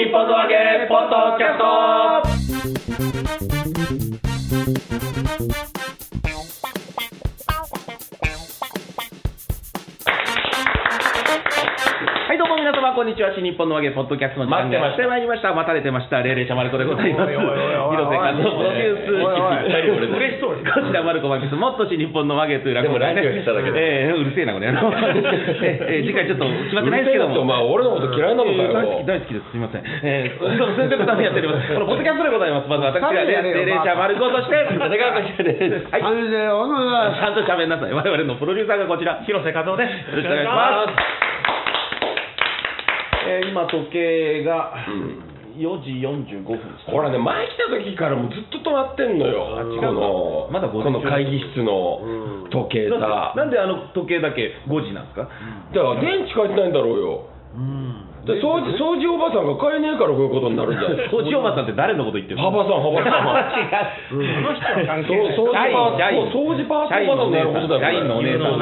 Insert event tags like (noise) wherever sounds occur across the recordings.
日本の揚げポッドキャスト。こんにちは。新日本の揚げポッドキャストの時間がやってまいりました。待たれてました。霊霊者マルコでございます。広瀬和夫プロデュース。嬉しそうです。こちらマルコマキス、もっと新日本の揚げという落語でもラジオ下手だけどええうるせえな、これ。ええ次回ちょっと決まってないですけども。まあ俺のこと嫌いなのかよ大好き、です。すみません。ええその先生のためにやっております。このポッドキャストでございます。まず私が霊霊者マルコとして、長谷川こちらです。はい。ちゃんと喋んなさい。我々のプロデューサーがこちら。広瀬和夫です。よろしくお願いします。えー今時計が4時45分です。ほらね前来た時からもうずっと止まってんのよ。うか。このまだ5時この会議室の時計さなんでなんであの時計だけ5時なんですか、だから電池変えてないんだろうよで掃除掃除おばさんが買えねえからこういうことになるんじゃない？(laughs) 掃除おばさんって誰のこと言ってるの？幅さん幅さん。こ (laughs) の人は関係ない。(laughs) そう掃除パ社員ー掃除パートおばさんになることだよ社員のお姉さん。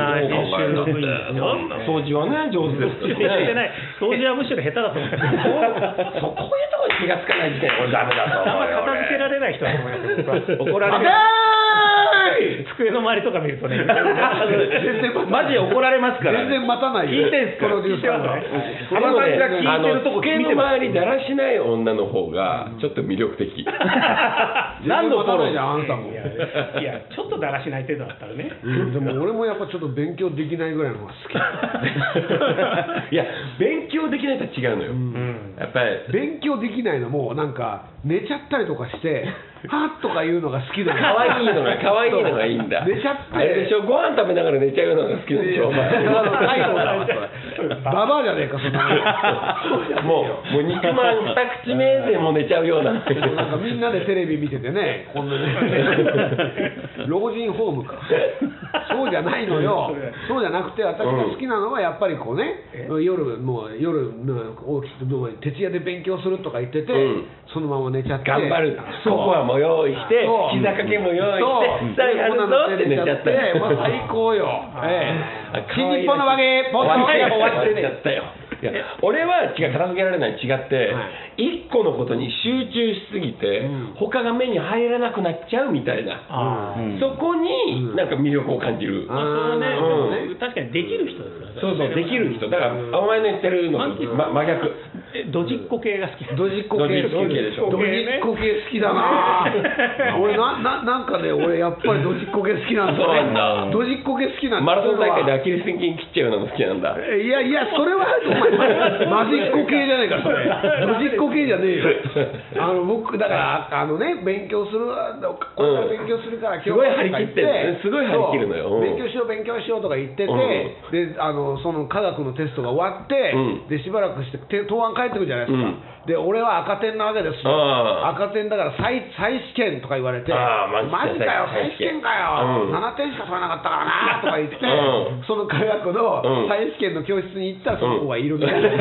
掃除はね上手ですしてない。掃除はむしろ下手だと思います。そこういうところに気がつかない時点で俺ダメだと思あんまうよ片付けられない人だと思います。僕は。怒られる机の周りとか見るとね。マジで怒られますから、全然待たない聞いてんすかプロデューサーが浜さんが聞いてるとこ机の見てます周りだらしない女の方がちょっと魅力的 (laughs) 何のフォロじゃんあんたもいやいやちょっとだらしない程度だったらね。うんでも俺もやっぱちょっと勉強できないぐらいの方が好きいや勉強できないとは違うのよ、うん。やっぱり。勉強できないのもなんか寝ちゃったりとかして (laughs) はっとか言うのが好きなの。可愛いのが可愛いのがいいんだ。寝ちゃって。あれでしょ？ご飯食べながら寝ちゃうのが好きでしょ？お前。ババアじゃねえかそんなの。もうもう肉まん二口目でもう寝ちゃうような。なんかみんなでテレビ見ててね、こんなね、老人ホームか、そうじゃないのよ、そうじゃなくて、私が好きなのはやっぱりこうね、夜、もう夜、もう起きて、徹夜で勉強するとか言ってて、うん。そのまま寝ちゃって、頑張るそうココアも用意してそう。膝掛けも用意してさあやるぞって寝ちゃったて、まあ、最高よ、(laughs) ええ、新日本の和芸、ポッドキャスト終わっちゃったよ。いや俺は違う片付けられない違って、は一個のことに集中しすぎて、うん。他が目に入らなくなっちゃうみたいな、そこにうん。なんか魅力を感じる、あまあそれはね。うん。でもね確かにできる人ですから。そうそうできる人。だからお前の言ってるの真逆。えドジっ子系が好き。ドジっ子系。好きでしょ。ドジっ子系好きだな。俺なななんかね俺やっぱりドジっ子系好きなんだ。そうなんだ。ドジっ子系好きなんだ。マラソン大会でアそキレス腱切っちゃうのが好きなんだいやいやそれはお前マジっ子系じゃないかそれ。ドジっ子系じゃねえよ。(laughs) あの僕だからあのね勉強するこれから勉強するから、すごい張り切ってすごい張り切るのよ。そううん。勉強しよう勉強しようとか言ってて、うん。であのその科学のテストが終わって、うん。でしばらくしてて答案返ってくるじゃないですか、うん。で俺は赤点なわけですよ。赤点だから再再試験とか言われて。マジでマジかよ再再試験。かよ、うん。7点しか取れなかったからなとか言って、うん。その科学のうん。再試験の教室に行ったらその子がいるみたいな、(laughs)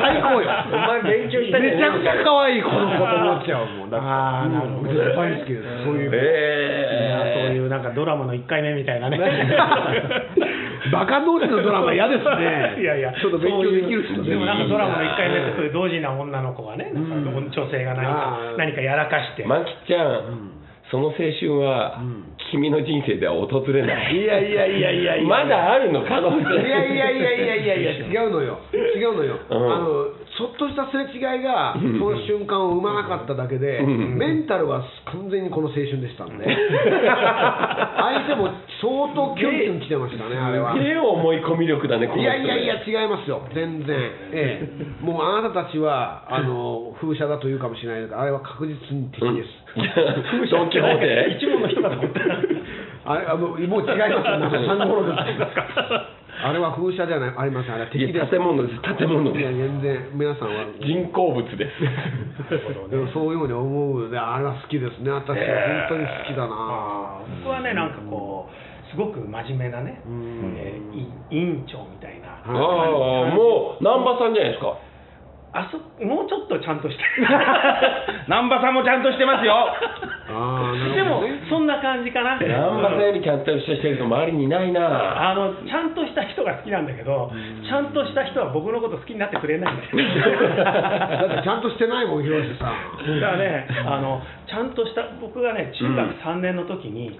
最高よ。お前勉強しためちゃくちゃ可愛いこの子と思っちゃうもん。だってあーなるほど。うん大好きです。そういう、いやそうえいうなんかドラマの1回目みたいなね。(laughs) バカ同士のドラマ嫌ですね。いやいや、ちょっと勉強できる人でもなんかドラマの1回目ってそういう同時な女の子がね、なんか女性が何か何かやらかして、マキちゃん、その青春は、君の人生では訪れない。いやいやいやいやいや。まだあるの可能性。いやいやいやいやいやいや違うのよ。違うのよ、うん。あのちょっとしたすれ違いがその瞬間を生まなかっただけで、うん。メンタルは完全にこの青春でしたんで。(laughs) 相手も相当キュンキュン来てましたねあれは。すげえ思い込み力だね、いやいやいや違いますよ。全然。ええ。もうあなたたちはあの風車だというかもしれないけどあれは確実に敵です、(laughs) ドン・キホーテ？一問の人かと思った。あれあもうもう違います三五郎です (laughs) あれは風車じゃないありません。あれは敵です。建物です、建物いや。全然皆さんは。人工物です。(laughs) でもそういうふうに思うのであれは好きですね。私は本当に好きだな、あー。僕はね、なんかこう、すごく真面目なね、ん。え委員長みたいな、ああ、もう、南波さんじゃないですか。あそもうちょっとちゃんとして南波 (laughs) さんもちゃんとしてますよ。(laughs) でもそんな感じかな。南波さんよりちゃんとしてる人周りにいないな。あのちゃんとした人が好きなんだけど、ちゃんとした人は僕のこと好きになってくれないんだよ。だってちゃんとしてないもん広瀬さん。だからね、あのちゃんとした僕がね中学3年の時に、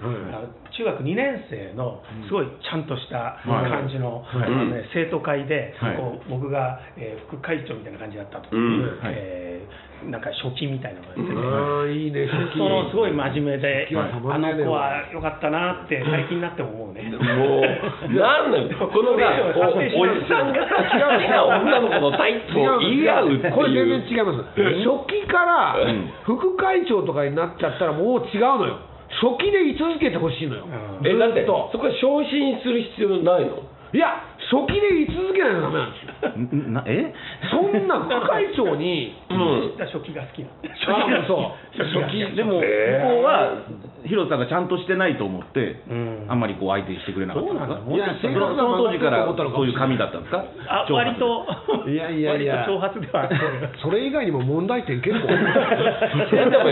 中学2年生のすごいちゃんとした感じの,、ね、生徒会で、はい。こう僕が、えー副会長みたいな感じだった時に、うん。はい。えーなんか書記みたいなのをやってて。ああいいね初期。そのすごい真面目で、あの子は良かったなって最近になっても思うね。もう、なんだよ、このね、(laughs) おおじさんが好きな女の子のタイプを言い合うっていう。これ全然違います。初期から副会長とかになっちゃったらもう違うのよ。初期で居続けてほしいのよ、うん。え、だって、そこは昇進する必要ないの？いや初期で居続けないとダメなんですよ。んなえ？そんな副会長にうん。初期が好きなの。あそう。初期でも、えー。ここは広瀬さんがちゃんとしてないと思って、うん。あんまりこう相手にしてくれなかったんですか？そうなんだ。いやそのその当時からそういう髪だったんですか？あ長髪割と、いやいやいや。挑発ではあるそれ以外にも問題点結構 (laughs)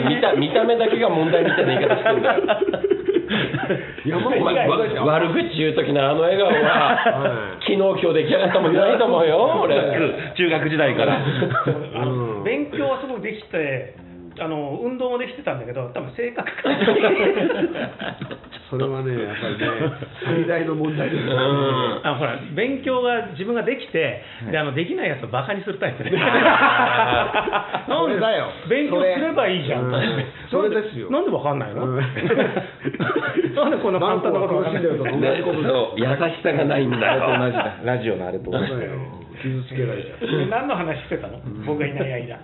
見た見た目だけが問題みたいな言い方してんだよ。(laughs) 山本問題点悪口言う時のあの笑顔ははい。昨日今日出来上がったもんじゃないと思うよ俺。中学時代から。(laughs) 勉強はすごくできてあの運動もできてたんだけど多分性格が (laughs) それはねやっぱりね最大の問題です。うん。あほら勉強が自分ができて、であのできないやつをバカにするタイプ (laughs) なんでだよ。勉強すればいいじゃん、うん。それですよ。なんでわかんないの、うん。(laughs) なんでこんな簡単なことわかんない何個か苦しんでるとねそう優しさがないんだあれと同じだ。ラジオのあれと同じだよ傷つけられちゃうで何の話してたの、僕がいない間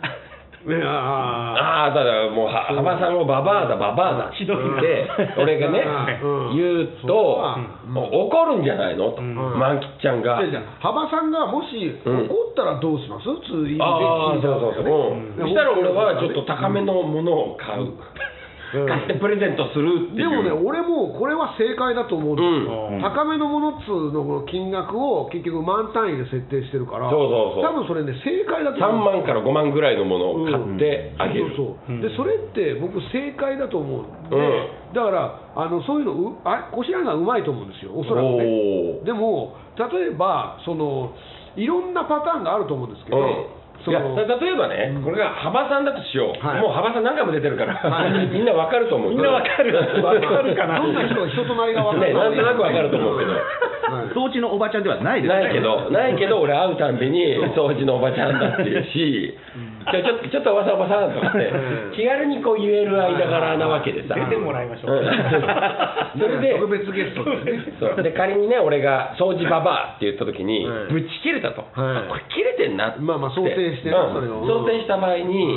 ね。あああだからもうは幅さんをババアだババアだってひどいな。で俺がねうん。言うと怒るんじゃないの？とん。マンキちゃんが。幅さんがもしうん。怒ったらどうします？普通にああそうそうそしたら俺はちょっと高めのものを買う、うん買ってプレゼントするっていう。でもね、俺もこれは正解だと思うんですよ、うん。高めのものっつうのこの金額を結局万単位で設定してるから、そうそうそう。多分それね、正解だと3思う。万から5万ぐらいのものを買ってあげる、そうそうう。ん。でそれって僕正解だと思うんで、うん。だからあのそういうのうあこしらがうまいと思うんですよおそらくおねー。でも例えばそのいろんなパターンがあると思うんですけど、うん。そいやの例えばね、これが幅さんだとしよう、はい。もう幅さん何回も出てるから、はい。みんなわかると思う。みんなわかる。(laughs) わかるかな。どんな人が人となりが分かる。ねなんとなくわかると思うけど。はい。掃除のおばちゃんではないですね。ないけど、ないけど、俺会うたんびに、掃除のおばちゃんだって言うし、ちょっと、ちょっとおばさんおばさんとかって。うん、気軽にこう言える間柄なわけでさ。出てもらいましょう、うん。(laughs) それで、特別ゲストですねで仮にね、俺が掃除ババアって言った時に、はいぶち切れたと、これ切れてんなって、まあまあ想定して想定した場合に、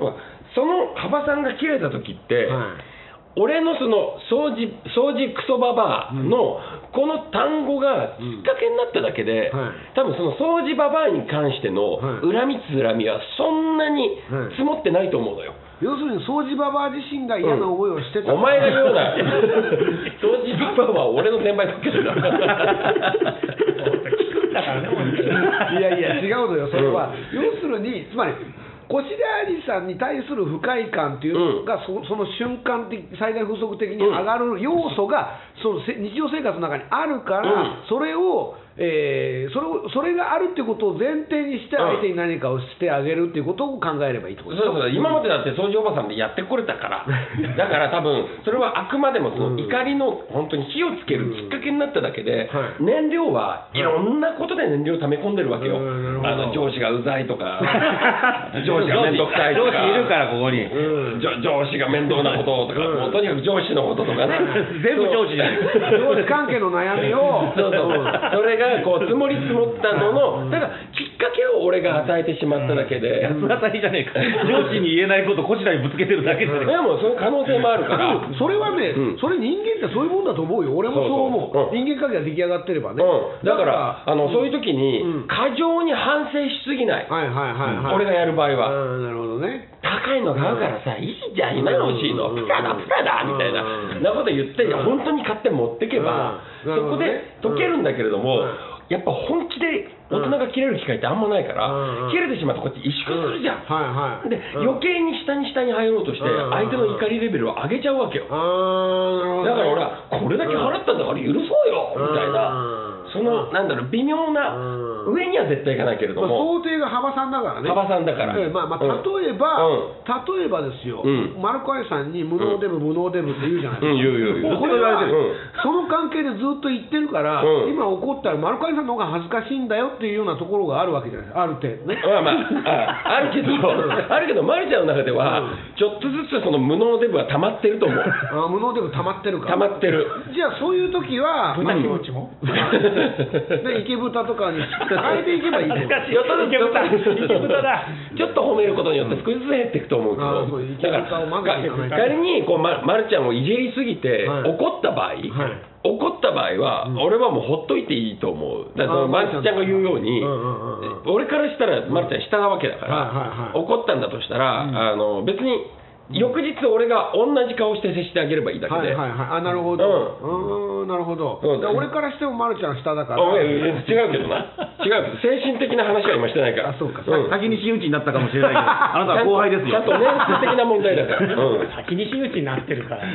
うん。その幅さんが切れた時って、はい俺のその掃除掃除クソババアのこの単語がきっかけになっただけで、はい。多分その掃除ババアに関してのはい。恨みつらみはそんなにはい。積もってないと思うのよ。要するに掃除ババア自身が嫌な思いをしてた、お前が言うな。(laughs) 掃除ババアは俺の先輩だけど (laughs) だいやいや。違うのよそれは、要するにつまりこしらりさんに対する不快感っていうのが、そその瞬間的最大風速的に上がる要素が、そのせ日常生活の中にあるから、うん。それを、えーそれをそれがあるっていうことを前提にして相手に何かをしてあげるっていうことを考えればいいってことそうそう今までだって掃除おばさんでやってこれたから。(laughs) だから多分それはあくまでもその怒りの本当に火をつけるきっかけになっただけで、はい。燃料はい。ろんなことで燃料を溜め込んでるわけよ、あの上司がうざいとか。(laughs) 上司が面倒くさいと上か司いるから、ここに。うん。上上司が面倒なこととか、うん。もうとにかく上司のこととかね。(laughs) 全部上司じゃない上司関係の悩みを。そうそう、うん。それがこう積もり積もったのの、だからきっかけを俺が与えてしまっただけで、八つ当たりじゃねえか。上司に言えないこと、こちらにぶつけてるだけじゃねえか。でもそういう可能性もあるから。(laughs) それはね、うん。それ人間ってそういうもんだと思うよ、俺もそう思う、そうそうう。ん人間関係が出来上がってればね、うん、だから、あの、そういう時にうん、過剰に反省しすぎない。はいはいはいはい、俺がやる場合は。うんなるほどね、高いの買うからさ、いいじゃん、今の欲しいの、うん。プラだ、プラだ、みたいな、うん。なこと言って、本当に買って持ってけば、うん。そこで解けるんだけれどもうん、やっぱ本気で大人が切れる機会ってあんまないから、切れてしまうとこっち萎縮するじゃん、はいはいで、うん。余計に下に下に入ろうとして、うん。相手の怒りレベルを上げちゃうわけよ、だから俺は、これだけ払ったんだから許そうよ、みたいな、その、なんだろう、微妙な、うん。上には絶対いかないけれどまあ、も、想定が幅さんだからね。幅さんだから。ええまあまあ、うん。例えば、うん。例えばですよ、うん。マルコアイさんに無能デブ、無能デブって言うじゃないですか。うん。言う言う言うこれは、うん。その関係でずっと言ってるから、うん。今怒ったらマルコアイさんの方が恥ずかしいんだよっていうようなところがあるわけじゃないですか、ある程度ね。まあまあ、ああるけど、あるけど、マリちゃんの中では、ちょっとずつその無能デブは溜まってると思う。あ無能デブ溜まってるか。ら。溜まってる。じゃあそういう時は、豚キムチも。ね、池豚とかに変えていけばいいと思う。豚だちょっと褒めることによって少しずつ減っていくと思うけど、だから、仮にこう、ま、まるちゃんをいじりすぎて、はい。怒った場合、怒った場合は、俺はもうほっといていいと思う。だから、まるちゃんが言うように俺からしたら、まるちゃん下なわけだから、怒ったんだとしたら、あの別に、翌日俺が同じ顔して接してあげればいいだけで。はいはいはい、あなるほど、うーん、なるほど、うんで俺からしても、まるちゃん下だから、違うけどな。(laughs) 違う精神的な話は今してないから。あそうかん先に真打ちになったかもしれないけど、(laughs) あなたは後輩ですよ。ちゃんと年数的な問題だから。(laughs) うん。先に真打ちになってるからい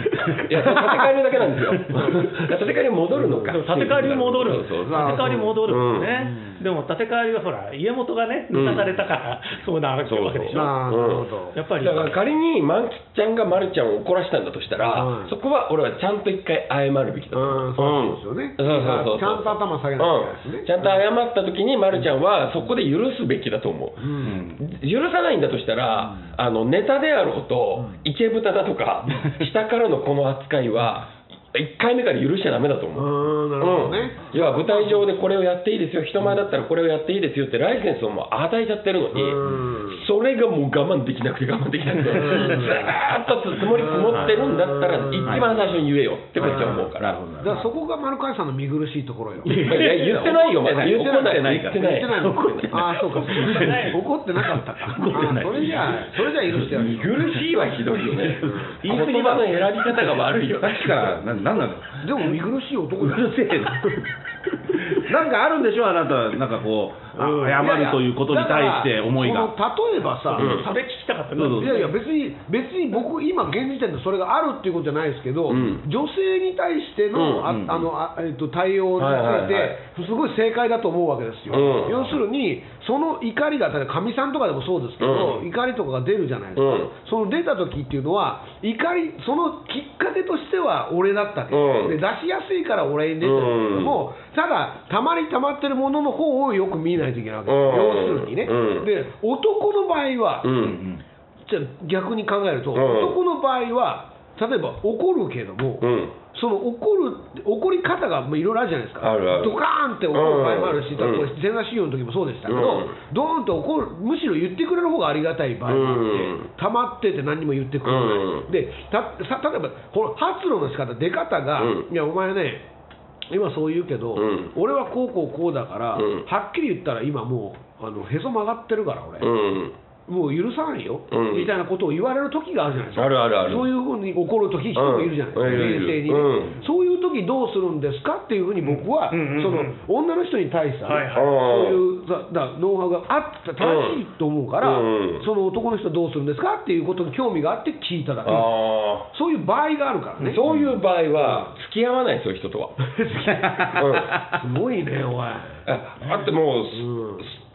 や、建て替えるだけなんですよ。建て替えに戻るのか。そう建て替わり戻る、そうそう建て替わり戻るんですね、でも建て替わりはほら、家元がね、抜かされたから、(laughs) そうなわけわけでしょ、あーなるほど、やっぱり。だから仮に万吉ちゃんがまるちゃんを怒らしたんだとしたら、はいそこは俺はちゃんと一回謝るべきだと。思うん、そうですよね、そうそうそうそう。ちゃんと頭下げなきゃいけないですね、うん、ちゃんと謝った時に、ま、るちゃんはそこで許すべきだと思う、うん。許さないんだとしたら、あのネタであろうと、池豚だとか、(laughs) 下からのこの扱いは、1回目から許しちゃだめだと思う。なるほどね、要は舞台上でこれをやっていいですよ、人前だったらこれをやっていいですよってライセンスをもう与えちゃってるのにうん、それがもう我慢できなくて我慢できなくて、ずーっと積もり積もってるんだったら、一番最初に言えよってこっちは思うから。だからそこが丸川さんの見苦しいところよ。いや言ってないよ、まだ言ってない、言ってない。ああ、そうか、怒ってなかったか。怒ってないあーそれじゃあ、それじゃあ許してやる見よ。苦しいはひどいよね。言い過ぎの選び方が悪いよ。さっきから、ななんなのでも見苦しい男うだよるせえな。(laughs) なんかあるんでしょ、あなた、なんかこう、謝るということに対して思いが。例えばさ、うん。それ聞きたかった。いやいや別に別に僕今現時点でそれがあるっていうことじゃないですけど、うん。女性に対しての,、うん。ああのあえっと対応につはいてすごい正解だと思うわけですよ、うん。要するにその怒りが例えばかみさんとかでもそうですけど、うん。怒りとかが出るじゃないですか、うん。その出た時っていうのは怒りそのきっかけとしては俺だったわけ、うん。で出しやすいから俺に出てるけども、ただたまりたまってるものの方をよく見ないといけないわけ、うん。要するにね、うん。で男の場合は、じゃあ逆に考えると、うん。男の場合は例えば怒るけども、うん。その怒る怒り方がまあいろいろあるじゃないですか。あるある。ドカーンって怒る場合もあるし、うん。前座修行の時もそうでしたけど、うん。ドーンと怒るむしろ言ってくれる方がありがたい場合もあって、うん。溜まってて何にも言ってくれない、うん。でたさ例えばこの発露の仕方出方が、うん。いやお前ね今そう言うけど、うん。俺はこうこうこうだから、うん。はっきり言ったら今もうあのへそ曲がってるから俺、うん。もう許さないよ、うん。みたいなことを言われる時があるじゃないですか、あるあるある。そういうふうに怒る時人もいるじゃないですか、うん。いるいる冷静にね、うん。そういう時どうするんですかっていうふうに僕は、うん。うん。うん。その女の人に対してはいはい。そういうだだノウハウがあって正しいと思うから、うん。その男の人どうするんですかっていうことに興味があって聞いただけ、あそういう場合があるからあ。ね。そういう場合は、付き合わない、そういう人とは。うん。すごいね、おい。ああってもう、うん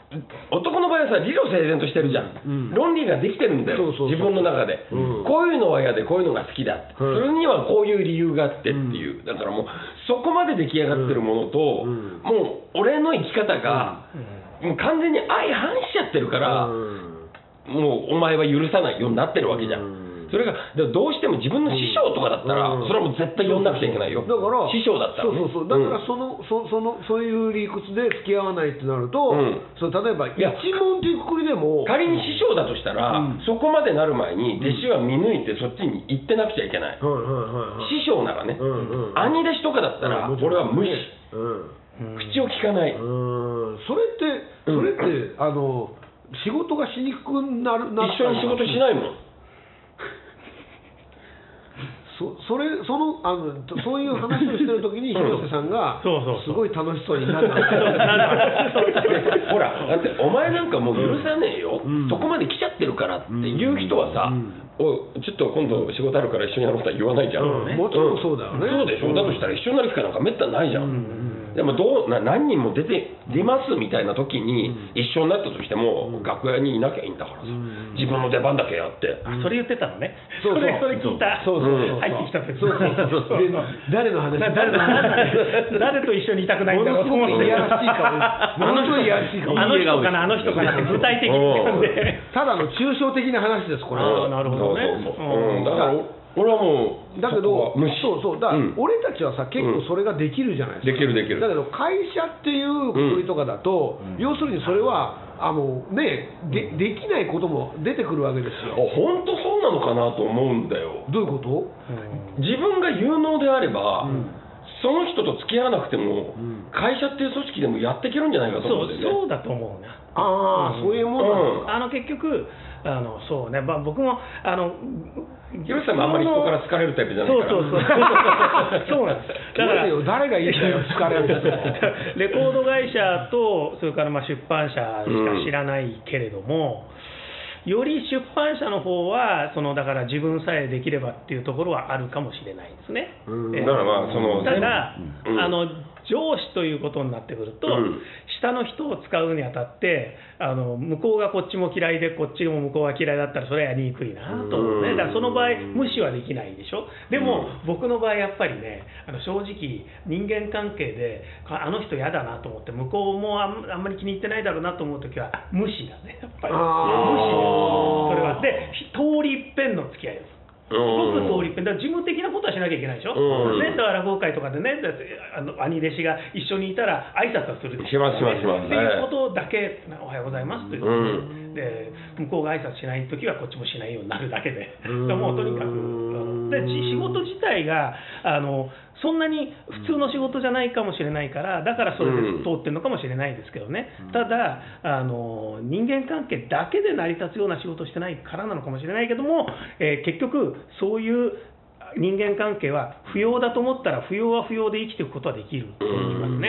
男の場合はさ理路整然としてるじゃん、うん。論理ができてるんだよ。そうそうそう自分の中で、うん。こういうのは嫌でこういうのが好きだそれにはこういう理由があってっていう、だからもうそこまで出来上がってるものと、うん。もう俺の生き方が、もう完全に相反しちゃってるから、もうお前は許さないようになってるわけじゃん、うんそれがどうしても自分の師匠とかだったら、うん。それはもう絶対呼んなくちゃいけないよ。だから師匠だったら、ね、そうそうそう。だからその、そそのそういう理屈で付き合わないってなると、うん。そう例えば一や問というくくりでも仮に師匠だとしたら、うん。そこまでなる前に弟子は見抜いてそっちに行ってなくちゃいけない、師匠ならね、うんうん兄弟子とかだったら、俺は無視、うん。口を聞かない、うん。それってそれって、あの仕事がしにくくなるな一緒に仕事しないもん、そそれそのあのとそういう話をしてる時に広瀬さんがすごい楽しそうになる (laughs) ほらだってお前なんかもう許さねえよ、そこまで来ちゃってるからっていう人はさ、ちょっと今度仕事あるから一緒にやろうとは言わないじゃん、うん。もちろんそうだよね。そうでしょ、だとしたら一緒になる機会なんかめったにないじゃん、でもどうな何人も出て出ますみたいな時に一緒になったとしても、楽屋にいなきゃいいんだから。さ、自分の出番だけやって、あそれ言ってたのね。そうそう。れそれ聞いた。そうそうそう入ってきた時。そうそうそう。で誰の話？な誰の話？誰と一緒にいたくないんだろうと思って。ものすごくいやらしい顔。ものすごいいやらしい顔。あの人かな？あの人かな？って具体的に言ったん。で。ただの抽象的な話ですこれ。なるほど。ねそうそうそう。うん。うん。だから俺はもうだけどそうそう。だからうん。俺たちはさ結構それができるじゃないですか、できるできる。だけど会社っていうくくりとかだと、要するにそれはあのねでできないことも出てくるわけですあよ本当そうなのかなと思うんだよ。どういうこと？自分が有能であれば、その人と付き合わなくても、ん。会社っていう組織でもやっていけるんじゃないかとそう思うんだよね。そうだと思うな。ああ、そういうもんなんだ、あの結局あのそうね、まあ、僕もあの広瀬さんもあんまり人から好かれるタイプじゃないから。そうそうそう。(laughs) そうなんです。だから誰がいいんだよ疲れる人レコード会社とそれからまあ出版社しか知らないけれども、より出版社の方はそのだから自分さえできればっていうところはあるかもしれないですね。うん。えだからまあそのただ、うん。あの上司ということになってくると、うん。下の人を使うにあたってあの向こうがこっちも嫌いでこっちも向こうが嫌いだったらそれはやりにくいなと思うね、うん。だからその場合無視はできないでしょ。でも、僕の場合やっぱりねあの正直人間関係でああの人嫌だなと思って向こうもあんあんまり気に入ってないだろうなと思う時は無視だねやっぱり。無視それは。で通り一遍の付き合いですうん。僕通りだから事務的なことはしなきゃいけないでしょ、うん。ね、だから落語会とかでねだあの兄弟子が一緒にいたら挨拶はするでしょしますしますします。っていうことだけ、おはようございますといううんで向こうが挨拶しないときはこっちもしないようになるだけで、うん。もうとにかくでし仕事自体があのそんなに普通の仕事じゃないかもしれないからだからそれでうん通ってるのかもしれないですけどね、ただあの人間関係だけで成り立つような仕事をしてないからなのかもしれないけども、えー結局そういう人間関係は不要だと思ったら不要は不要で生きていくことはできると思いますね。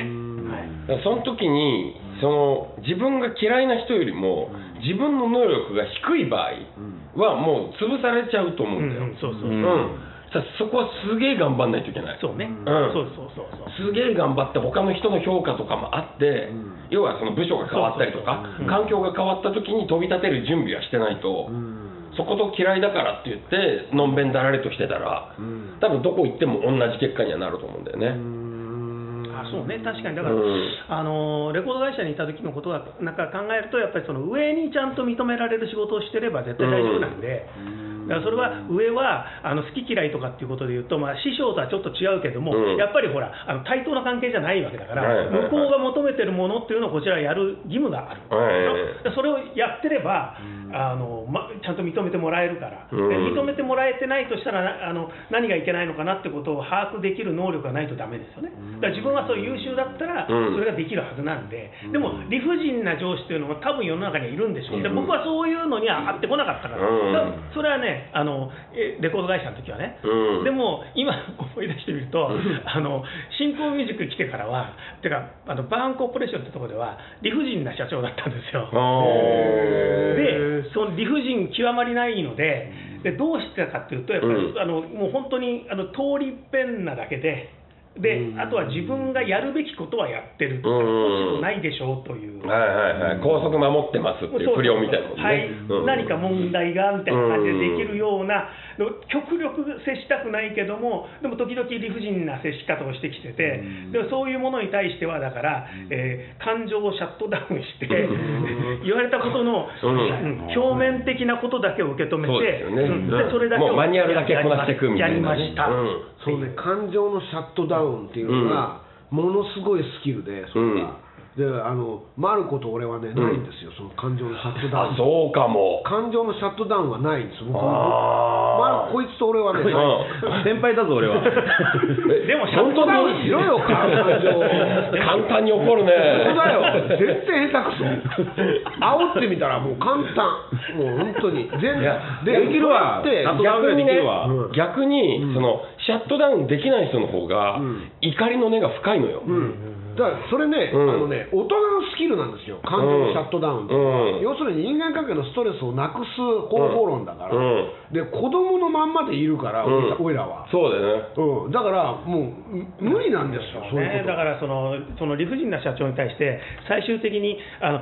はい。その時にその自分が嫌いな人よりも自分の能力が低い場合はもう潰されちゃうと思うんだよ、うんうんそうそう。うん。さそこはすげえ頑張んないといけない。そうね、ん。そうそうそうそう。すげえ頑張って他の人の評価とかもあって、要はその部署が変わったりとか、そうそうそう。環境が変わった時に飛び立てる準備はしてないと、そこと嫌いだからって言ってのんべんだらりとしてたら、多分どこ行っても同じ結果にはなると思うんだよね。あそうね、確かに、だから、うん。あのレコード会社にいた時のことはなんか考えると、やっぱりその上にちゃんと認められる仕事をしてれば絶対大丈夫なんで、だからそれは上はあの好き嫌いとかっていうことで言うと、まあ、師匠とはちょっと違うけども、うん。やっぱりほら、あの対等な関係じゃないわけだから、はいはいはい。向こうが求めてるものっていうのをこちらはやる義務がある、はいでそれをやってれば、あのま、ちゃんと認めてもらえるから、うん。で認めてもらえてないとしたらなあの何がいけないのかなってことを把握できる能力がないとダメですよね。だから自分はそういう優秀だったら、うん。それができるはずなんで、でも理不尽な上司っていうのも多分世の中にはいるんでしょう。で僕はそういうのには合ってこなかったから、うん。だからそれはねあの、えレコード会社の時はね、うん。でも今思い出してみると、あの新興ミュージック来てからは、てかあのバーンコーポレーションってところでは理不尽な社長だったんですよ。で、その理不尽極まりないので、でどうしてたかっていうと、やっぱり、うん。あのもう本当にあの通りっぺんなだけで、であとは自分がやるべきことはやってる、うん。ないでしょうという。はいはいはい、高速守ってますっていう不良みたいなね。はい。うん。何か問題がみたいな感じでできるような、極力接したくないけども、でも時々理不尽な接し方をしてきてて、でもそういうものに対しては、だから、えー感情をシャットダウンして、(laughs) 言われたことの、表面的なことだけを受け止めて、それだけをマニュアルだけこなしていくみたいな。ねやりました。うん。そうね。感情のシャットダウンっていうのがものすごいスキルでそれが、であのマルコと俺はねないんですよ、その感情のシャットダウン。あそうかも。感情のシャットダウンはないんです僕あー。まあこいつと俺はね先輩だぞ俺は。でも、シャットダウンにしろよ感情簡単に怒るね。本当だよ。全然下手くそ。煽ってみたらもう簡単。もう本当に。全いやでできるわ。逆にね、逆に、そのシャットダウンできない人の方が、うん。怒りの根が深いのよ。うん、だからそれね、うん。あのね、大人のスキルなんですよ、感情のシャットダウンって。いうのは、うん。要するに人間関係のストレスをなくす方法論だから、うん。で子供のまんまでいるから、うん。俺らは、そうだよね。うん、だからもうむ無理なんですよ、そう。だからそのその理不尽な社長に対して最終的にあの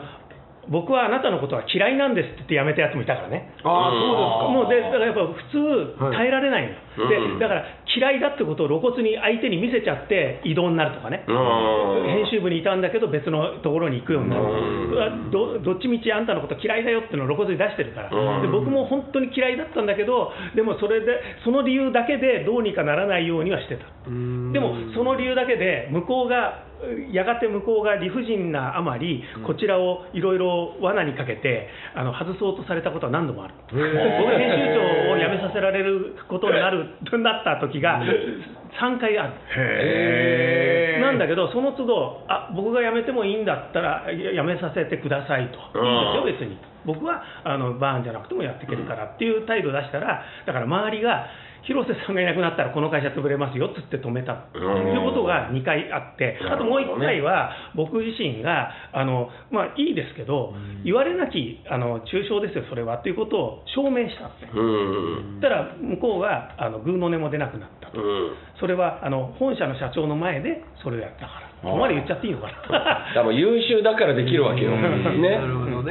僕はあなたのことは嫌いなんですって言って辞めたやつもいたからね。ああ、もうでだからやっぱ普通はい。耐えられないの。よ、うん。でだから嫌いだってことを露骨に相手に見せちゃって異動になるとかね、うん。編集部にいたんだけど別のところに行くようになる、うん。どどっちみちあんたのこと嫌いだよっていうのを露骨に出してるから、うん。で僕も本当に嫌いだったんだけどでもそれでその理由だけでどうにかならないようにはしてた。うん。でもその理由だけで向こうがやがて向こうが理不尽なあまりこちらをいろいろ罠にかけてあの外そうとされたことは何度もある。僕編集長を辞めさせられることになるなった時が3回ある。なんだけどその都度あ僕が辞めてもいいんだったら辞めさせてくださいと。すよ別に。僕はあのバーンじゃなくてもやっていけるからっていう態度を出したらだから周りが広瀬さんがいなくなったらこの会社潰れますよっつって止めた。っていうことが2回あって。あともう1回は僕自身があの、まあ、いいですけど言われなきあの中傷ですよそれは。っていうことを証明したんですねうん。たら向こうがあのグーの音も出なくなったと。うん。それはあの本社の社長の前でそれをやったからここまで言っちゃっていいのかな。だからもう優秀だからできるわけよ、ね。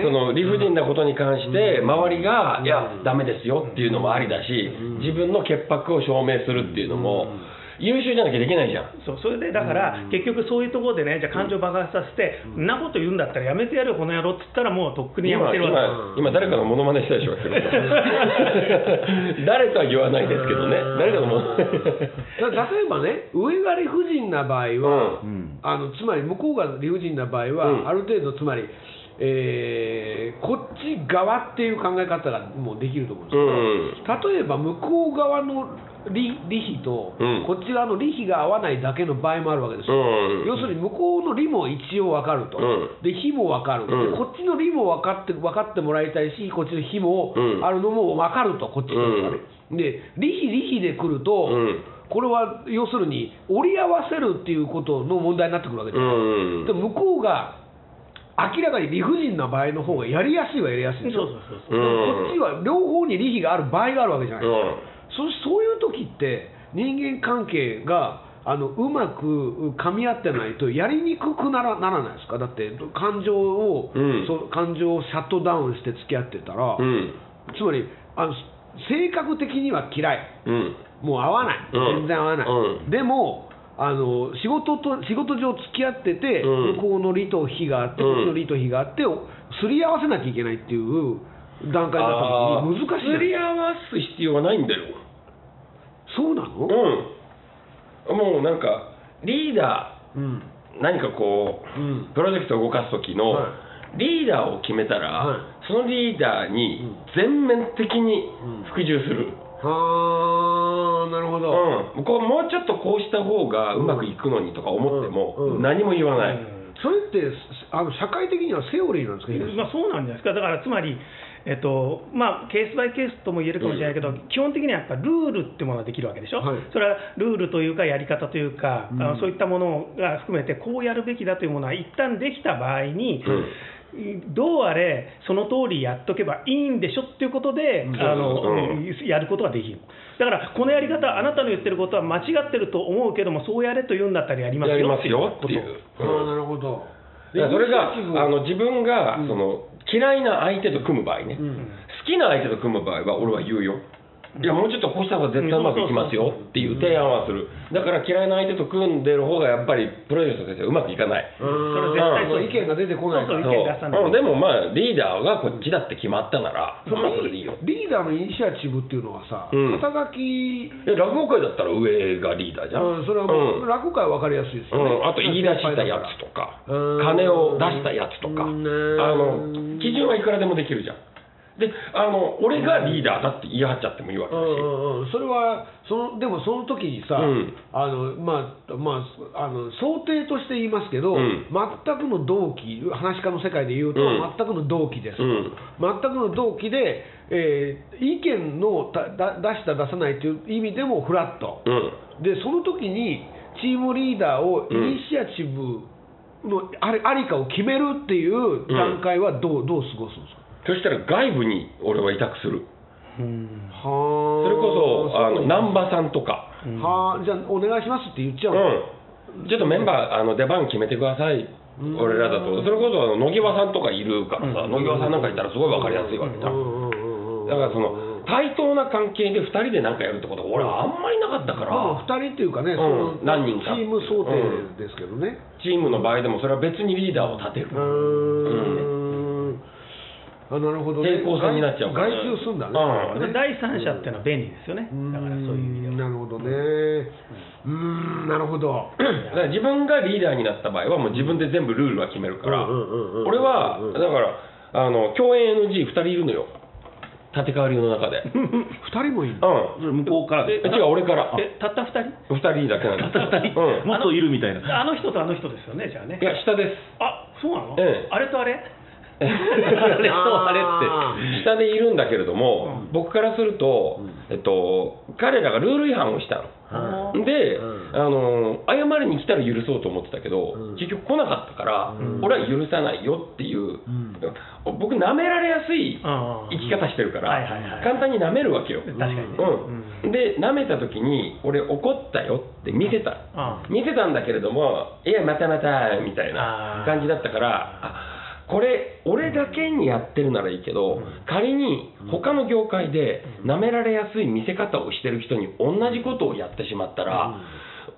その理不尽なことに関して、周りが、いや、ダメですよっていうのもありだし、自分の潔白を証明するっていうのも、優秀じゃなきゃできないじゃん。そうそれでだから、結局そういうところでね、じゃあ感情爆発させて、ん。なこと言うんだったらやめてやるよ、この野郎って言ったら、もうとっくにやめ今てるわけ。今今誰かのモノマネしたでしょ誰とは言わないですけどね。誰かのモノマネ。だ例えばね、上が理不尽な場合は、うん。あのつまり向こうが理不尽な場合は、うん。ある程度、つまり、えーこっち側っていう考え方がもうできると思うんです。けど、例えば向こう側の利利費と、うん。こっち側の利費が合わないだけの場合もあるわけですよ。うん要するに向こうの利も一応分かると、うん。で費も分かる、うん。でこっちの利も分かって分かってもらいたいし、こっちの費もうん。あるのも分かると、こっちの方がね。で、利費、利費で来ると、うん。これは要するに折り合わせるっていうことの問題になってくるわけです、うん。で向こうが明らかに理不尽な場合の方がやりやすいはやりやすいでしょ、そうそうそうでう。んこっちは両方に利益がある場合があるわけじゃないですか、うん。そそういう時って、人間関係があのうまく噛み合ってないと、やりにくくならならないですか、だって感情を、うん。そ感情をシャットダウンして付き合ってたら、うん。つまりあの性格的には嫌い。うん。もう合わない、うん。全然合わない、うん。でもあの仕事と仕事上付き合ってて、うん。向こうの利と非があって、うん。こっちの利と非があって、すり合わせなきゃいけないっていう段階だったあ時に、難しいすり合わす必要はないんだよ。そうなの、うん。もうなんかリーダうん。ー何かこう、うん。プロジェクトを動かす時の、はリーダーを決めたら、はい。そのリーダーに全面的に服従する、はあなるほど、うん。こうもうちょっとこうした方がうまくいくのにとか思っても、うん。うん。何も言わない、それってあの社会的にはセオリーなんですか、東まあ、そうなんじゃないですか、だからつまり、えっとまあ、ケースバイケースとも言えるかもしれないけど、基本的にはやっぱルールってものができるわけでしょ、はい。それはルールというか、やり方というか、うん。あのそういったものが含めて、こうやるべきだというものは、一旦できた場合に、どうあれ、その通りやっとけばいいんでしょっていうことで、うん。あのうん。やることができる。だから、このやり方、あなたの言ってることは間違ってると思うけども、そうやれと言うんだったらやりますよ。やりますよっていう、ああなるほど。それがあの自分が、うん。その嫌いな相手と組む場合ね、うん。好きな相手と組む場合は俺は言うよ、いやもうちょっとこうした方が絶対うまくいきますよっていう提案はする。だから嫌いな相手と組んでる方がやっぱりプロジェクトとしてはうまくいかない。それ絶対そう。意見が出てこないから。そうでもまあリーダーがこっちだって決まったならそれでいいよ。リーダーのイニシアチブっていうのはさ、うん。肩書き、え落語界だったら上がリーダーじゃん、うんそれはもう、うん。落語界は分かりやすいですよね、うん、あと言い出したやつとかうん。金を出したやつとか。あうん。の基準はいくらでもできるじゃんであの俺がリーダーだって言い張っちゃってもいいわけだし、うんうんうん、それはそのでもその時にさ、うん。あのまあまああの想定として言いますけど、うん。全くの同期話し家の世界で言うと、うん。全くの同期です、うん。全くの同期で、えー意見のただ出した出さないという意味でもフラット、うん。でその時にチームリーダーをイうん。ニシアチブのありありかを決めるっていう段階はどう,、どう過ごすんですか？そしたら外部に俺は委託する。うん。はそれこそあの南難波さんとか。はあじゃあお願いしますって言っちゃうの、うん。ちょっとメンバーあの出番決めてください。俺らだと。それこそ野際さんとかいるからさ野際さんなんかいたらすごい分かりやすいわけじゃんだからその対等な関係で2人で何かやるってことは俺はあんまりなかったかまあ、ら2人っていうかね、うんその何人かチーム想定ですけどね。チームの場合でもそれは別にリーダーを立てるうーんあなるほどね。平行線になっちゃうから。外注すんだね。うん。ね第三者っていうのは便利ですよね、だからそういう意味では。なるほどね。うーん、なるほど。自分がリーダーになった場合はもう自分で全部ルールは決めるから。うんうんうんうん俺はだからあの共演 NG2 人いるのよ。立川流の中で。(laughs) 2人もいるうん。向こうからです違う俺から。えたった2人？2人だけなんですたった二人、うん。もっといるみたいな。あの人とあの人ですよね、じゃあね。い。や下です。あそうなの、ええ。あれとあれ？あれとあれって。下でいるんだけれども、僕からすると、えっと、彼らがルール違反をしたあの。で、うん。あの謝りに来たら許そうと思ってたけど、うん。結局来なかったから、うん。俺は許さないよっていう、ん。僕、舐められやすいあ生き方してるから、簡単に舐めるわけよ。確かにね。うん、で舐めた時に俺怒ったよって見せた。あ見せたんだけれどもいやまたまたみたいな感じだったからあこれ俺だけにやってるならいいけど仮に他の業界で舐められやすい見せ方をしてる人に同じことをやってしまったら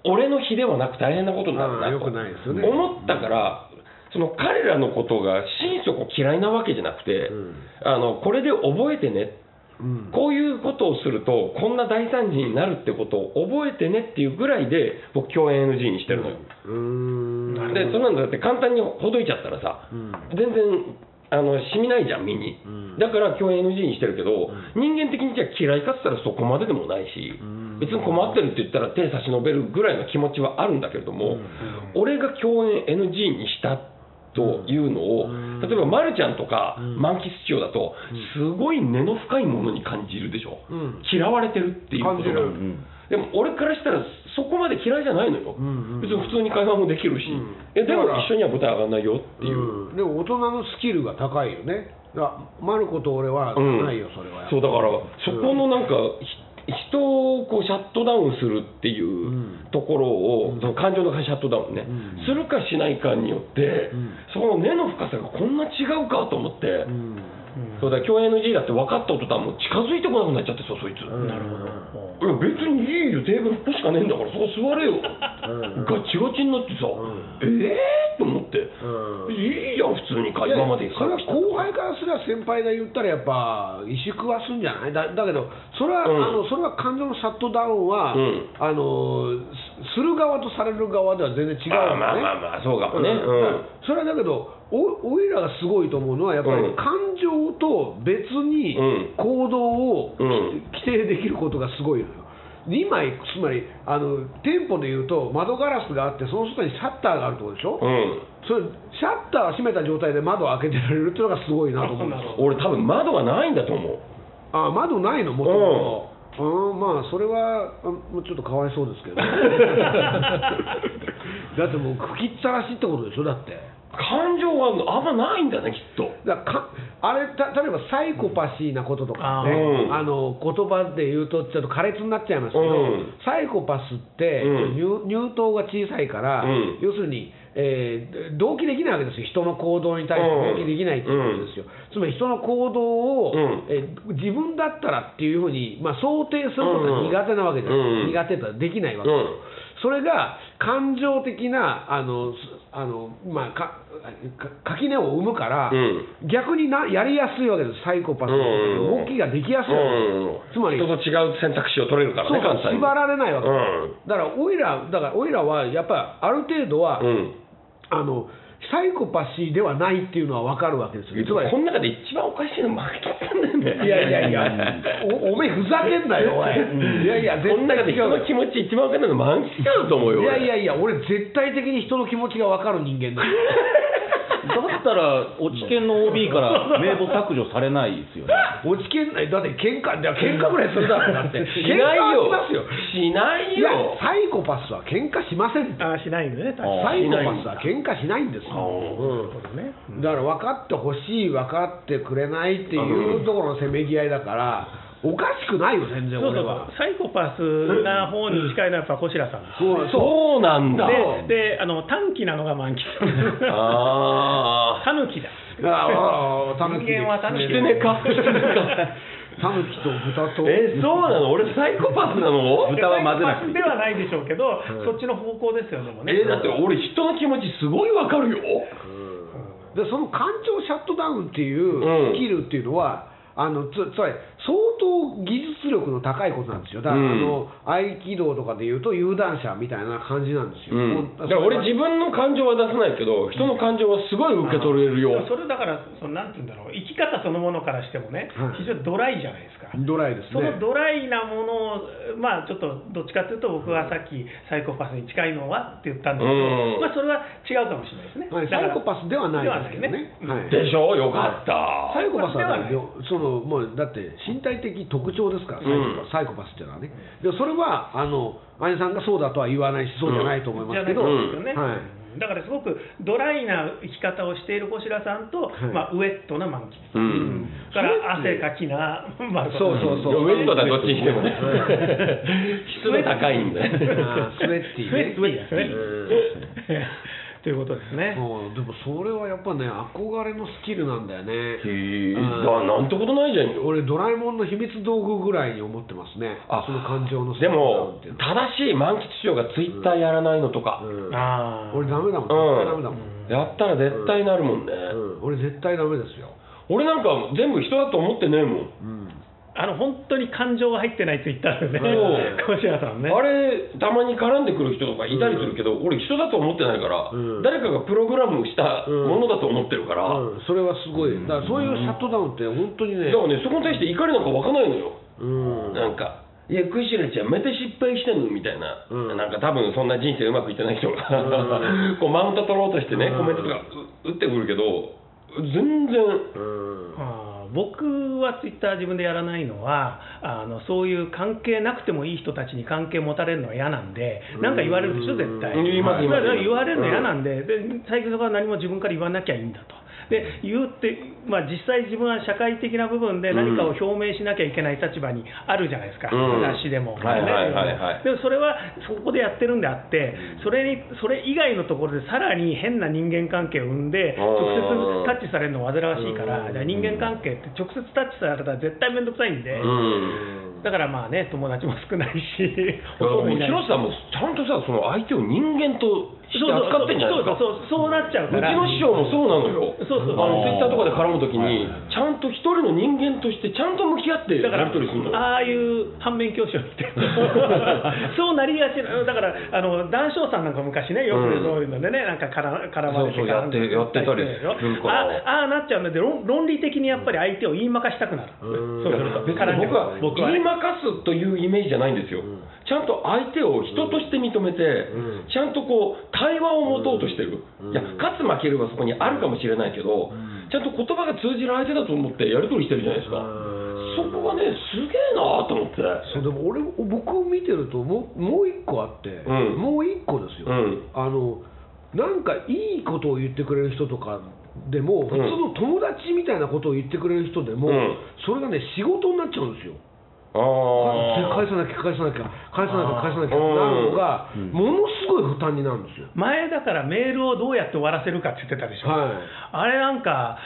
俺の非ではなく大変なことになるなと思ったからその彼らのことが心底嫌いなわけじゃなくてうん。あのこれで覚えてねうん。こういうことをすると、こんな大惨事になるってことを覚えてねっていうぐらいで、僕、共演 NG にしてるのよ。うーん。で、そんなのだって簡単にほどいちゃったらさ、うん。全然あの染みないじゃん、身に。うん。だから共演 NG にしてるけど、人間的にじゃあ嫌いかって言ったらそこまででもないし、ん。別に困ってるって言ったら手差し伸べるぐらいの気持ちはあるんだけれども、俺が共演 NG にしたというのを、例えば、まるちゃんとか、満喫師匠だと、すごい根の深いものに感じるでしょ、うん。嫌われてるっていうことが。感じる。でも俺からしたらそこまで嫌いじゃないのよ、んうん別に普通に会話もできるし、ん。えでも一緒には舞台上がんないよっていう、うん。でも大人のスキルが高いよね。だからマルコと俺はうんないよ、それはそうだからそこのなんか、ひ人をこうシャットダウンするっていううん。ところを、その感情のシャットダウンね、うん。するかしないかによって、ん。そこの根の深さがこんな違うかと思って、うんそうだ共演 NG だって分かった途端もう近づいてこなくなっちゃってさそいつ、ん。なるほど。いや別にいいよテーブルここしかねえんだからそこ座れよ、ガチガチになってさ、ええー、と思って、うん。いいじゃん普通に会今までそれは後輩からすれば先輩が言ったらやっぱ萎縮はすんじゃない？だだけどそれは、うん。あのそれは感情のシャットダウンは、うん。あのすする側とされる側では全然違うまあまあまあまあそうかもね、うん。うん。それはだけどおおいらがすごいと思うのはやっぱりうん。感情と別にうん。行動をうん。規定できることがすごいのよ。2枚つまりあの店舗でいうと窓ガラスがあってその外にシャッターがあるってことでしょ、うん。それシャッターを閉めた状態で窓を開けてられるっていうのがすごいなと思うんですよ俺多分窓がないんだと思う。あ窓ないのもともとうんまあそれはあもうちょっとかわいそうですけど。(laughs) だってもう吹きっさらしってことでしょ？だって。感情はあんまないんだねきっと。だかあれた例えばサイコパシーなこととかね、うん。あの言葉で言うとちょっと苛烈になっちゃいますけど、うん。サイコパスって、うん。乳乳頭が小さいから、うん。要するに、えー同期できないわけですよ。人の行動に対してうん。同期できないっていうことですよ、つまり人の行動を、うん。えー自分だったらっていうふうに、まあ、想定することが苦手なわけです、うん。苦手とはできないわけ。ですよ、それが感情的なあのすあの、まあ、かか垣根を生むから、うん。逆になやりやすいわけです、サイコパスの。うん動きができやすいわけです、つまり人と違う選択肢を取れるからそうね簡単に。縛られないわけ。だから、おいら、だからおいらはやっぱりある程度は、うん。あのサイコパシーではないっていうのは分かるわけですよ。つまりこの中で一番おかしいのマーケットさんだよ。ねいやいやいやおおめえふざけんなよおい。いやいやこの中で人の気持ち一番分かんないの満喫だと思うよいやい俺やいや俺絶対的に人の気持ちが分かる人間だよ。だ (laughs) ったら、落ち研の OB から名簿削除されないですよね。(laughs) 落ちけんないだって喧嘩いや喧嘩ぐらいするだろうだって。(laughs) しないよ。喧嘩はしますよ。しないよ。サイコパスは喧嘩しませんって。あしないのね、サイコパスは喧嘩しないんですよ、うん。ね。だから分かってほしい分かってくれないっていうところのせめぎ合いだからおかしくないよ全然そうそうサイコパスな方に近いのはやっぱ小白さん。そうそう。そうなんだ。でであの短気なのが満喫。ああタヌキだ。ああタヌキ人間はタヌキキツネか。タヌキと豚と。えそうなの？俺サイコパスなの？豚は混ぜなくてではないでしょうけど、そっちの方向ですよね、でもね。えだって俺人の気持ちすごいわかるよ。でその感情シャットダウンっていううん。スキルっていうのは、あのつつまり相当技術力の高いことなんですよ。だから、うん。あの合気道とかでいうと有段者みたいな感じなんですよ、うん、だから俺自分の感情は出さないけど人の感情はすごい受け取れるよ。それだから、そのなんていうんだろう、生き方そのものからしてもね、はい。非常にドライじゃないですか。ドライですね。そのドライなものを、まあちょっとどっちかというと、僕はさっきサイコパスに近いのはって言ったんですけど、うん。まあそれは違うかもしれないですね。はい、サイコパスではないですけどね。ではないね。はい。でしょ？よかった。サイコパスはそのもうだって身体的特徴ですから、うん。サイコパスっていうのはね、でそれはあの兄さんがそうだとは言わないし、そうじゃないと思いますけど、じゃないですよね、はいだからすごくドライな生き方をしている小白さんと、はい。まあ、ウエットな満喫、うん。だから汗かきな、まあ、そうそうそうウェットだどっちにしてもね。湿度高いんだよスウェッティね。スウェッティですね。ということですね。そうでもそれはやっぱね憧れのスキルなんだよね。へえ。うん。だなんてことないじゃん。よ俺ドラえもんの秘密道具ぐらいに思ってますね。あその感情のでも正しい満喫師匠がツイッターやらないのとか、うん。あー。俺ダメだもん。うん。絶対ダメだもん、やったら絶対なるもんね、うん。俺絶対ダメですよ、俺なんか全部人だと思ってねえもん。うんあの本当に感情が入ってないツイッターでね、そう。小白さんね。あれたまに絡んでくる人とかいたりするけど、俺人だと思ってないから、うん。誰かがプログラムしたものだと思ってるから、うん、それはすごい。だからそういうシャットダウンって本当にね。だからねそこに対して怒りなんか湧かないのよ、うん。なんか「いやクイシュレちゃんまた失敗したの?」みたいな、うん。なんか多分そんな人生うまくいってない人が、うん。(laughs) こうマウント取ろうとしてね、うん。コメントとかう打ってくるけど全然僕はツイッター自分でやらないのはあのそういう関係なくてもいい人たちに関係持たれるのは嫌なんでなんか言われるでしょ絶対。言われるの嫌なんでで最近そこは何も自分から言わなきゃいいんだとで言うって、まあ、実際自分は社会的な部分で何かを表明しなきゃいけない立場にあるじゃないですか、うん。雑誌でも、はいはいはいはい。でもそれはそこでやってるんであってそれにそれ以外のところでさらに変な人間関係を生んで直接タッチされるの煩わしいからじゃあ人間関係って直接タッチされたら絶対面倒くさいんで、うんだからまあね友達も少ないし (laughs) だからもうほとんどいない広瀬さんもちゃんとさその相手を人間として扱ってんじゃないですか？そうそうそうそうなっちゃううちからの師匠もそうなのよ。そうそう。あのツイッターとかで絡むときにちゃんと一人の人間としてちゃんと向き合ってやり取りするの。よああいう反面教師を見て。(laughs) そうなりがちなだからあの談笑さんなんか昔ねよくうんそういうのでね、なんかから絡まれてそうそうやってやってたりするから。あああなっちゃうので論論理的にやっぱり相手を言いまかしたくなる。うん。そうすると別絡んでくる。に僕は僕はね。言いまかすというイメージじゃないんですよ、ん。ちゃんと相手を人として認めて、うん。ちゃんとこう対話を持とうとしてる、うん。いや勝つ負けるはそこにあるかもしれないけど、ちゃんと言葉が通じる相手だと思ってやり取りしてるじゃないですか、うん。そこがねすげえなと思って。そうでも俺僕を見てるともうもう一個あって、うん。もう一個ですよ、うん。あのなんかいいことを言ってくれる人とかでも、普通の友達みたいなことを言ってくれる人でも、うん。それがね仕事になっちゃうんですよ返さなきゃ返さなきゃ返さなきゃ返さなきゃってなるのが、うん。ものすごい負担になるんですよ、前だからメールをどうやって終わらせるかって言ってたでしょ、はい。あれなんか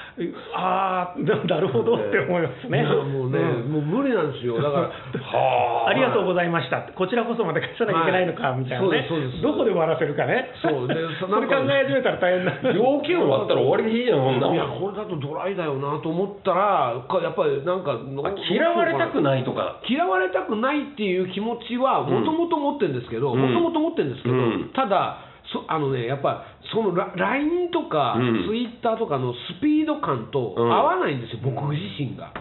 ああなるほどって思いますね。いやもうね、うん。もう無理なんですよ。だから (laughs) はあ。りがとうございました、こちらこそまで返さなきゃいけないのか、はい。みたいなね。そうですそうです。どこで終わらせるかね、そう。で (laughs) それ考え始めたら大変な要件終わったら終わりでいいじゃんそんないやこれだとドライだよなと思ったらかやっぱりなんかあ嫌われたくないとか嫌われたくないっていう気持ちはもともと持ってるんですけどうん。もともと持ってるんですけど、うん。ただそあのねやっぱそのラ LINE とか、うん。Twitter とかのスピード感とうん。合わないんですよ、僕自身が。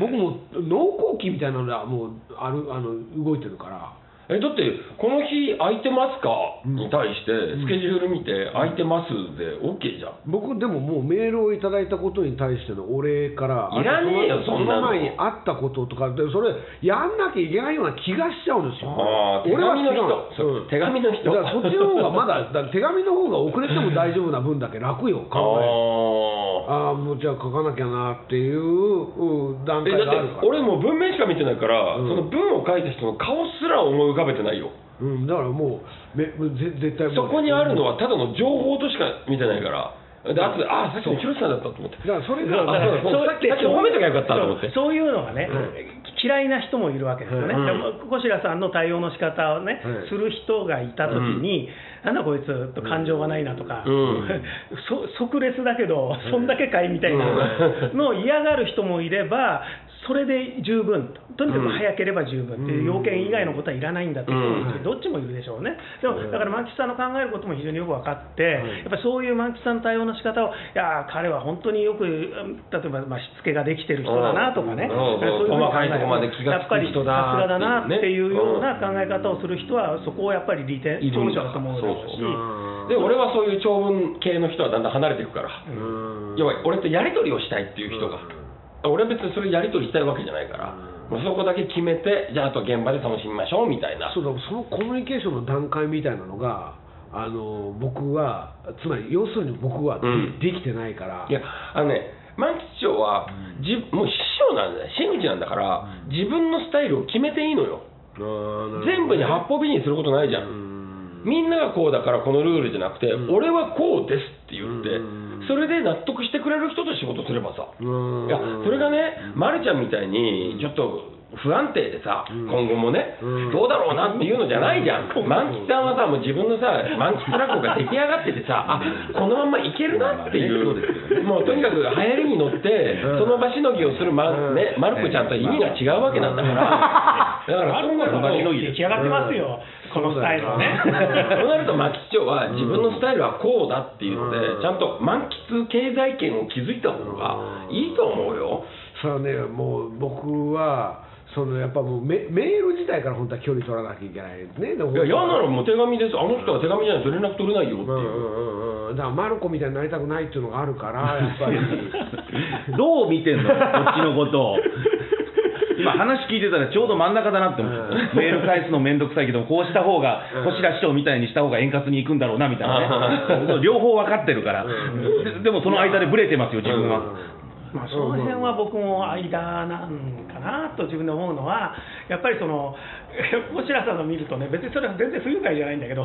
僕も脳後期みたいなのがもうあるあの動いてるから。えだってこの日空いてますか？に対してスケジュール見て空いてますで OK じゃん。僕でももうメールをいただいたことに対してのお礼からいらねえよそんなの。前にあったこととかでそれやんなきゃいけないような気がしちゃうんですよ。あー手紙の人。手紙の人。だからそっちの方がまだだ手紙の方が遅れても大丈夫な分だけ楽よ (laughs) 考えあああもうじゃあ書かなきゃなっていううん段階があるから。俺もう文面しか見てないから、うん。その文を書いた人の顔すら思い浮かべてないよ。うん、だからもうめぜ絶対もうそこにあるのはただの情報としか見てないから。で後でああさっきの広瀬さんだったと思って。だからそれがあそうそうさっきさっき褒めときゃよかったと思って。そうそういうのがね、嫌いな人もいるわけですよね、うん。でも小白さんの対応の仕方をね、はいする人がいたときに、なん。だこいつと感情がないなとか、うん。(laughs) そ即レスだけど、そんだけかいみたいなのを嫌がる人もいれば、それで十分と、とにかく早ければ十分っていう要件以外のことはいらないんだっていうんどっちもいるでしょうね、でもだから満吉さんの考えることも非常によく分かって、やっぱりそういう満吉さんの対応の仕方を、いやー、彼は本当によく、うん例えば、まあ、しつけができてる人だなとかね、うん。そういう細かいとこまで気がつく人だやっぱりさすがだなっていうような考え方をする人は、そこをやっぱり利点、長所だと思うだろうし。で俺はそういう長文系の人はだん。だん。離れていくから、うん。要は俺とやり取りをしたいっていう人が、俺は別にそれやり取りしたいわけじゃないから、もうそこだけ決めてじゃああと現場で楽しみましょうみたいな。そうだそのコミュニケーションの段階みたいなのがあの僕はつまり要するに僕はで,、うん。できてないから。いやあのね万吉長は、じもう師匠なんだよ。真打ちなんだから、自分のスタイルを決めていいのよ。全部に八方美人することないじゃん、みんながこうだからこのルールじゃなくて、俺はこうですって言って、それで納得してくれる人と仕事すればさ、うん。いやそれがね、ま、るちゃんみたいにちょっと不安定でさ、今後もね、うん。どうだろうなっていうのじゃないじゃん、満吉さんはさ、もう自分のさ、満吉落語が出来上がっててさ、あこのまんまいけるなっていう、もうとにかく流行りに乗って、その場しのぎをするま,、ね、まる子ちゃんとは意味が違うわけなんだから、だからそうなると、場しのぎ出来上がってますよ、このスタイルはね。そうなると、牧師長は自分のスタイルはこうだっていうので、ちゃんと満喫経済圏を築いた方がいいと思うよ。それはねもう僕はそのやっぱもうメメール自体から本当は距離取らなきゃいけないですね。いや、嫌ならもう手紙です、あの人は手紙じゃないと連絡取れないよっていう。うんうんうんうん。だからマルコみたいになりたくないっていうのがあるからやっぱり。(laughs) どう見てんのこっちのことを (laughs) 今話聞いてたらちょうど真ん中だなって思って、うん。メール返すのめんどくさいけどこうした方が星田市長みたいにした方が円滑にいくんだろうなみたいなね。(laughs) 両方分かってるから、ででもその間でブレてますよ自分は、まあ、その辺は僕も間なんかなと自分で思うのは、やっぱりその、(laughs) 小白さんの見るとね、別にそれは全然不愉快じゃないんだけど、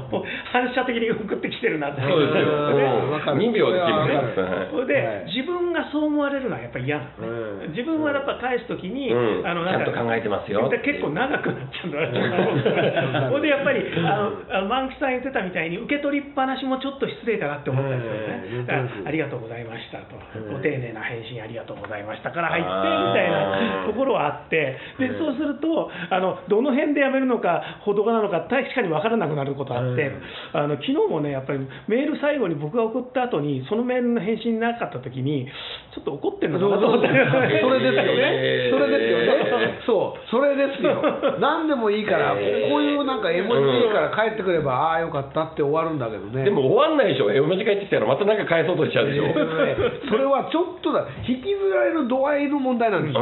反射的に送ってきてるなって。そうですよ。うんわかる。2秒で切るねわかるはい。それで、はい。自分がそう思われるのはやっぱり嫌なのね、うん。自分はやっぱ返すときに、うん。あのちゃんと考えてますよ。で結構長くなっちゃうんだなそれ (laughs) でやっぱり、あのあの万吉さん言ってたみたいに、受け取りっぱなしもちょっと失礼かなって思ったりするうん。ね、だからありがとうございましたと、ご丁寧な返信ありがとうございましたから入ってみたいなところはあって、でそうするとあの、どの辺でやめるのか、ほどがなのか、確かに分からなくなることあって、あの昨日もね、やっぱりメール最後に僕が送った後に、そのメールの返信なかった時に、ちょっと怒ってるのかなと思って。それですよね、えーそれですよね、そう、それですよ、何でもいいから、えー。こういうなんか絵文字でいいから帰ってくれば、ああ、よかったって終わるんだけどね。でも終わんないでしょ、絵文字返ってきたらまたなんか返そうとしちゃうでしょ。えー。ねそれはちょっとだ、引きずられる度合いの問題なんですよ。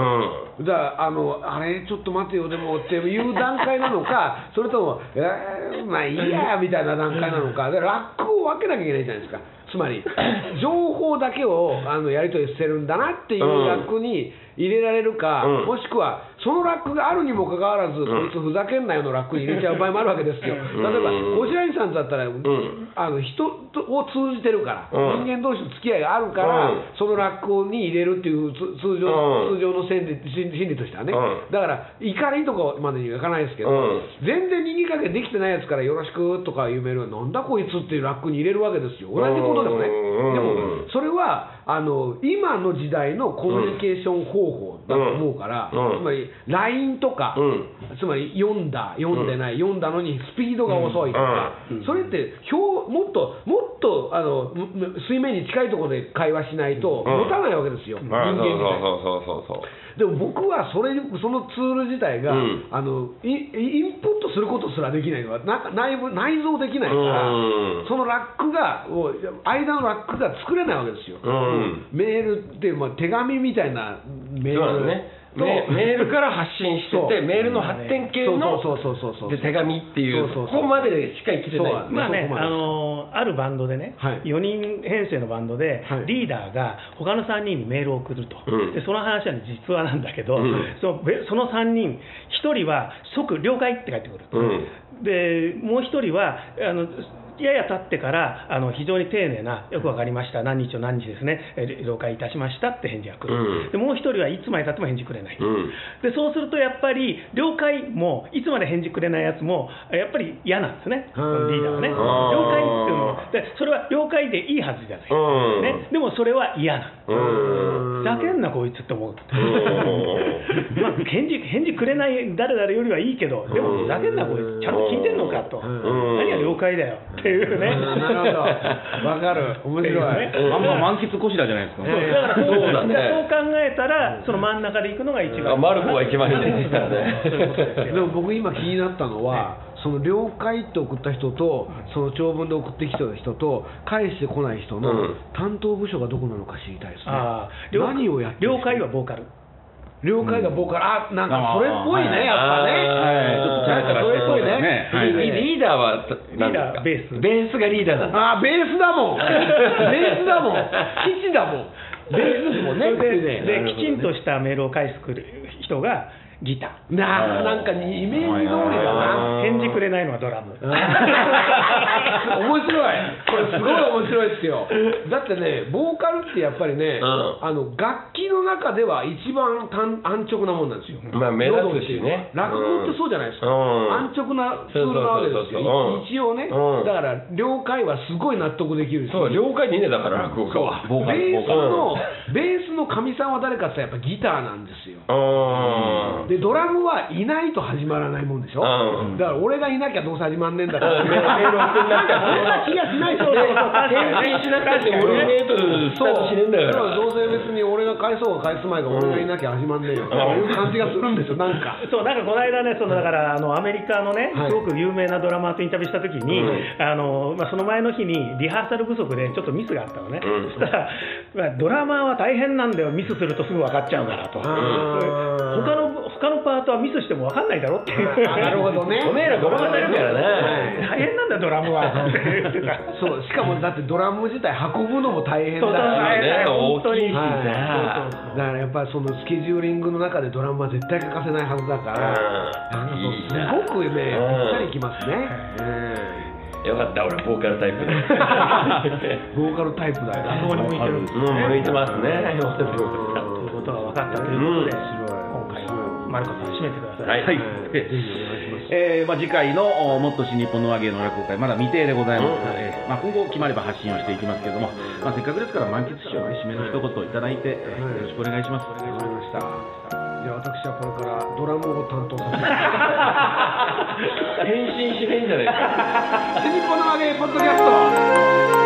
うだからあのあれ、ちょっと待てよ、でもっていう段階なのか、それとも、えー、まあいいやみたいな段階なのか、でラックを分けなきゃいけないじゃないですか、つまり、(laughs) 情報だけをあのやり取りしてるんだなっていうラックに入れられるか、うん。もしくは、そのラックがあるにもかかわらず、ん。こいつふざけんなよのラックに入れちゃう場合もあるわけですよ。ん。例えば、小白石さんだったら、ん。あの人を通じてるから、うん。人間同士の付き合いがあるから、うん。そのラックに入れるっていうつ通常,、うん。通常の心理心心理としてはね、うん。だから怒りとかまでにはいかないですけど、うん。全然右加減できてないやつからよろしくとかいうメールはなんだこいつっていうラックに入れるわけですよ。同じことでもね、うん。でもそれはあの今の時代のコミュニケーション方法だと思うから、うん。つまり LINE とか、うん。つまり読んだ、読んでない、読んだのにスピードが遅いとか、それって表もっともっとあの水面に近いところで会話しないとうん。持たないわけですよ、人あ間自体。そうそうそうそうそう。でも僕はそれそのツール自体が、うん。あのイインプットすることすらできないのはな内部内蔵できないから、うん。そのラックがもう間のラックが作れないわけですよ、うんメールって、まあ、手紙みたいなメールのね。とメメールから発信しててメールの発展系のそうそうそうそうそうで手紙っていうそうそうそうここまでしか生きてないそうまあね、あのあるバンドでね、はい。4人編成のバンドで、はい。リーダーが他の3人にメールを送ると、うん。でその話は実話なんだけど、うん。そのべその3人、1人は即了解って返ってくる、うん。でもう1人はあのやや経ってからあの非常に丁寧な、よくわかりました、何日と何日ですね、え了解いたしましたって返事が来る、うん。でもう1人はいつまでたっても返事くれない。うん。でそうするとやっぱり、了解も、いつまで返事くれないやつも、やっぱり嫌なんですね、うん。リーダーはね。ん了解っていうのは。で、それは了解でいいはずじゃない、うん。ね、でもそれは嫌なうん。ふざけんな、こいつって思う。うん。(laughs) まあ、返事返事くれない誰々よりはいいけど、でもふざけんな、こいつ、ちゃんと聞いてんのかと、ん。何が了解だよっていうね。うんなるほど。わかる。面白い、ね。あんま満喫こしらじゃないですか。そう。だからそうねそう考えたら、その真ん中で行くのが一番。あマルコが一番いいですからねでも僕今気になったのは、その了解って送った人と、その長文で送ってきた人と、返してこない人のうん。担当部署がどこなのか知りたいですね。あー了何をやってる了解はボーカル。了解が僕から、あ、なんかそれっぽいね、やっぱね。はい。ちょっとそうですね。はい。リリーダーはリーダーベース。ベースがリーダーなんだ。あーベースだもん。(laughs) ベースだもん。基地だもん。ベースですもんね。できちんとしたメールを返してくる人がギター。なあ、なんかイメージ通りだな。返事くれないのはドラム。(laughs) 面白い、これすごい面白いですよ。(laughs) だってね、ボーカルってやっぱりね、うんあの楽器の中では一番単安直なもんなんですよ。まあ目立つしね落語ってそうじゃないですか。うん安直なツールなわけですよ。一応ね、うんだから了解はすごい納得できるし。そう了解でいいねだから落語家はボーカルベースの、ベースのかみさんは誰かって言ったらやっぱギターなんですよ。うんでドラムはいないと始まらないもんでしょ、うん。だから俺がいなきゃどうせ始まんねえんだから、うん。なきゃそんな気がしないしそうそうそう確かにね返信しなくたって俺いねえとスタートしねえんだから。どうせ別に俺が返そうが返す前が俺がいなきゃ始まんねえよ、そういう感じがするんですよ、なんか。そうなんかこの間ね、そのだからあのアメリカのね、はい。すごく有名なドラマーとインタビューしたときに、うん。あのまあ、その前の日にリハーサル不足でちょっとミスがあったのね、うん。そしたら、まあ、ドラマーは大変なんだよ、ミスするとすぐ分かっちゃうからと、他のパートはミスしても分かんないだろっていう、あなるほどね。おめえらごまかせるからね。大変なんだ、ドラムは。(laughs) そうしかもだってドラム自体運ぶのも大変だそうそうし大変だよね大きいしだからやっぱりそのスケジューリングの中でドラムは絶対欠かせないはずだから、うん。すごくね、ぴったりきますね。よかった俺ボーカルタイプで。(laughs) ボーカルタイプだよ。ね。向いてるん。ですうん。向いてますねことが分かったということで、うんマルコさん、締めてください。はいはい。えーまあ、次回のおもっと新日本の和芸の落語会、まだ未定でございます。うんえーまあ、今後決まれば発信をしていきますけれども、まあ、せっかくですから満喫師匠の締めの一言をいただいて、えーよろしくお願いします。わかりました。じゃあ私はこれからドラムを担当させて。(laughs) 返信しねえんじゃないか (laughs) 新日本の和芸ポッドキャスト。